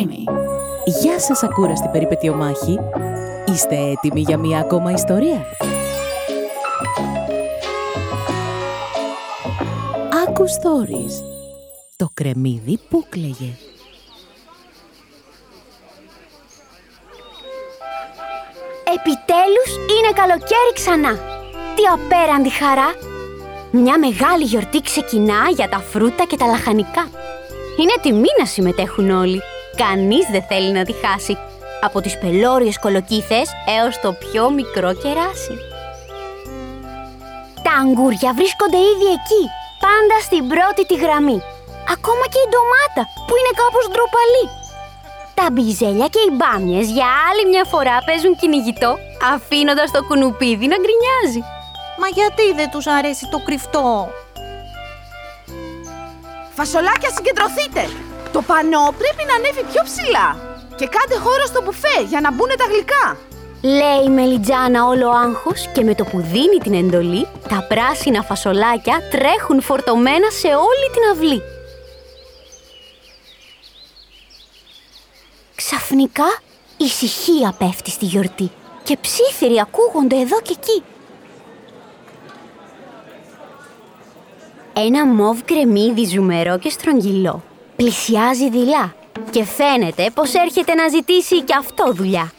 Creamy. Γεια σας ακούραστη περιπετειομάχη. Είστε έτοιμοι για μία ακόμα ιστορία; Άκου Stories. Το κρεμμύδι που κλαίγε. Επιτέλους είναι καλοκαίρι ξανά. Τι απέραντη χαρά. Μια μεγάλη γιορτή ξεκινά για τα φρούτα και τα λαχανικά. Είναι τιμή να συμμετέχουν όλοι. Κανείς δεν θέλει να τη χάσει. Από τις πελώριες κολοκύθες έως το πιο μικρό κεράσι. Τα αγγούρια βρίσκονται ήδη εκεί, πάντα στην πρώτη τη γραμμή. Ακόμα και η ντομάτα, που είναι κάπως ντροπαλή. Τα μπιζέλια και οι μπάμιες για άλλη μια φορά παίζουν κυνηγητό, αφήνοντας το κουνουπίδι να γκρινιάζει. Μα γιατί δεν τους αρέσει το κρυφτό; Φασολάκια συγκεντρωθείτε! Το πανό πρέπει να ανέβει πιο ψηλά. Και κάντε χώρο στο μπουφέ για να μπουν τα γλυκά. Λέει η Μελιτζάνα όλο άγχος και με το που δίνει την εντολή, τα πράσινα φασολάκια τρέχουν φορτωμένα σε όλη την αυλή. Ξαφνικά ησυχία πέφτει στη γιορτή και ψήθυροι ακούγονται εδώ και εκεί. Ένα μοβ κρεμμύδι ζουμερό και στρογγυλό πλησιάζει δειλά και φαίνεται πως έρχεται να ζητήσει και αυτό δουλειά.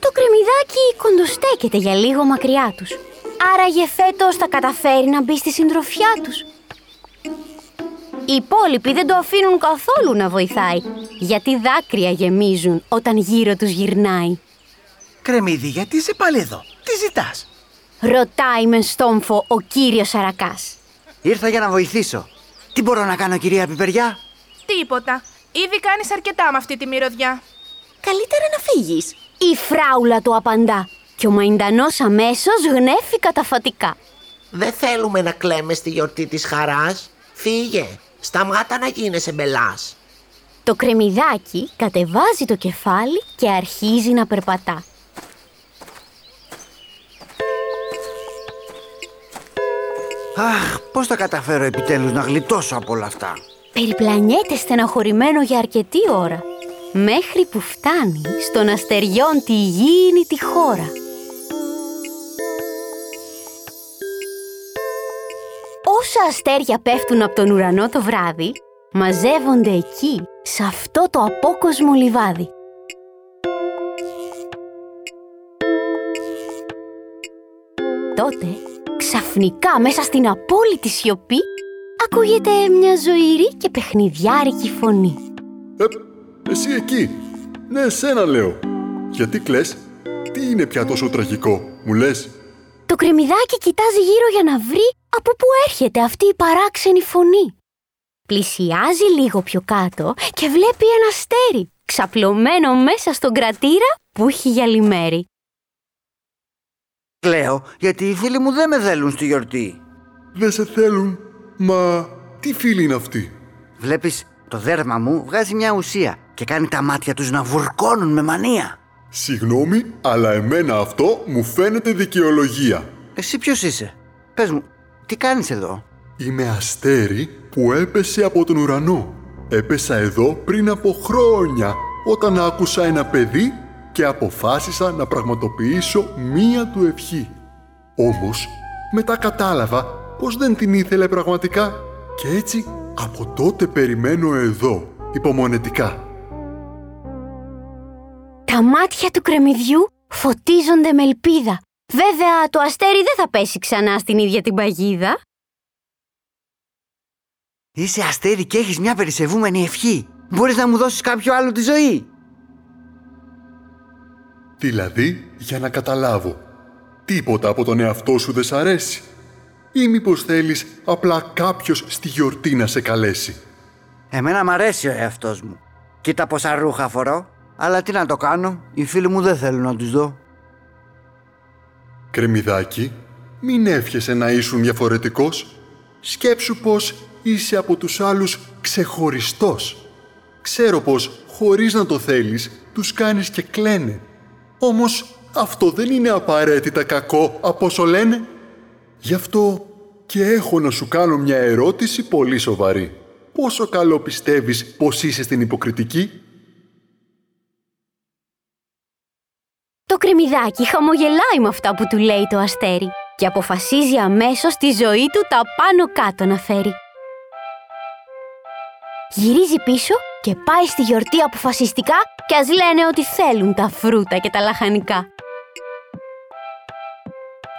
Το κρεμμυδάκι κοντοστέκεται για λίγο μακριά τους. Άραγε φέτος θα καταφέρει να μπει στη συντροφιά τους. Οι υπόλοιποι δεν το αφήνουν καθόλου να βοηθάει, γιατί δάκρυα γεμίζουν όταν γύρω τους γυρνάει. Κρεμμύδι, γιατί είσαι πάλι εδώ; Τι ζητάς; Ρωτάει με στόμφο ο κύριος Σαρακάς. Ήρθα για να βοηθήσω. Τι μπορώ να κάνω, κυρία Πιπεριά; Τίποτα. Ήδη κάνεις αρκετά με αυτή τη μυρωδιά. Καλύτερα να φύγεις. Η φράουλα του απαντά και ο Μαϊντανός αμέσως γνέφει καταφατικά. Δεν θέλουμε να κλαίμε στη γιορτή της χαράς. Φύγε. Σταμάτα να γίνεσαι μπελάς. Το κρεμμυδάκι κατεβάζει το κεφάλι και αρχίζει να περπατά. Αχ, πώς θα καταφέρω επιτέλους να γλιτώσω από όλα αυτά. Περιπλανιέται στεναχωρημένο για αρκετή ώρα, μέχρι που φτάνει στον αστεριόν τη γήινη τη χώρα. Όσα αστέρια πέφτουν από τον ουρανό το βράδυ, μαζεύονται εκεί, σε αυτό το απόκοσμο λιβάδι. Τότε, ξαφνικά μέσα στην απόλυτη σιωπή, ακούγεται μια ζωηρή και παιχνιδιάρικη φωνή. Ε, εσύ εκεί. Ναι, εσένα λέω. Γιατί κλαις; Τι είναι πια τόσο τραγικό, μου λες; Το κρεμμυδάκι κοιτάζει γύρω για να βρει από πού έρχεται αυτή η παράξενη φωνή. Πλησιάζει λίγο πιο κάτω και βλέπει ένα αστέρι ξαπλωμένο μέσα στον κρατήρα που έχει γυαλιμέρι. Λέω, γιατί οι φίλοι μου δεν με θέλουν στη γιορτή. Δεν σε θέλουν. Μα τι φίλοι είναι αυτοί; Βλέπεις, το δέρμα μου βγάζει μια ουσία και κάνει τα μάτια τους να βουρκώνουν με μανία. Συγγνώμη, αλλά εμένα αυτό μου φαίνεται δικαιολογία. Εσύ ποιος είσαι; Πες μου, τι κάνεις εδώ; Είμαι αστέρι που έπεσε από τον ουρανό. Έπεσα εδώ πριν από χρόνια όταν άκουσα ένα παιδί και αποφάσισα να πραγματοποιήσω μία του ευχή. Όμως, μετά κατάλαβα πως δεν την ήθελε πραγματικά; Και έτσι από τότε περιμένω εδώ, υπομονετικά. Τα μάτια του κρεμμυδιού φωτίζονται με ελπίδα. Βέβαια, το αστέρι δεν θα πέσει ξανά στην ίδια την παγίδα. Είσαι αστέρι και έχεις μια περισσευούμενη ευχή. Μπορείς να μου δώσεις κάποιο άλλο τη ζωή. Δηλαδή, για να καταλάβω, τίποτα από τον εαυτό σου δεν σ' αρέσει. Ή μήπως θέλεις απλά κάποιος στη γιορτή να σε καλέσει; Εμένα μ' αρέσει ο εαυτός μου. Κοίτα πόσα ρούχα φορώ. Αλλά τι να το κάνω, οι φίλοι μου δεν θέλουν να τους δω. Κρεμμυδάκι, μην εύχεσαι να ήσουν διαφορετικός. Σκέψου πως είσαι από τους άλλους ξεχωριστός. Ξέρω πως, χωρίς να το θέλεις, τους κάνεις και κλαίνε. Όμως, αυτό δεν είναι απαραίτητα κακό από όσο λένε. Γι' αυτό και έχω να σου κάνω μια ερώτηση πολύ σοβαρή. Πόσο καλό πιστεύεις πως είσαι στην υποκριτική; Το κρεμμυδάκι χαμογελάει με αυτά που του λέει το αστέρι και αποφασίζει αμέσως τη ζωή του τα πάνω κάτω να φέρει. Γυρίζει πίσω και πάει στη γιορτή αποφασιστικά και ας λένε ότι θέλουν τα φρούτα και τα λαχανικά.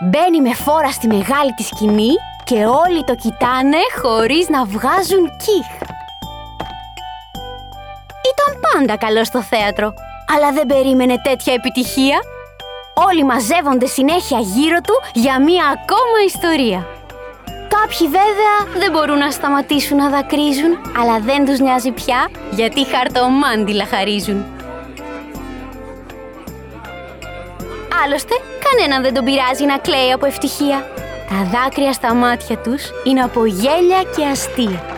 Μπαίνει με φόρα στη μεγάλη τη σκηνή και όλοι το κοιτάνε χωρίς να βγάζουν κιχ. Ήταν πάντα καλό στο θέατρο, αλλά δεν περίμενε τέτοια επιτυχία. Όλοι μαζεύονται συνέχεια γύρω του για μία ακόμα ιστορία. Κάποιοι βέβαια δεν μπορούν να σταματήσουν να δακρύζουν, αλλά δεν τους νοιάζει πια γιατί χαρτομάντιλα χαρίζουν. Άλλωστε, κανέναν δεν τον πειράζει να κλαίει από ευτυχία. Τα δάκρυα στα μάτια τους είναι από γέλια και αστεία.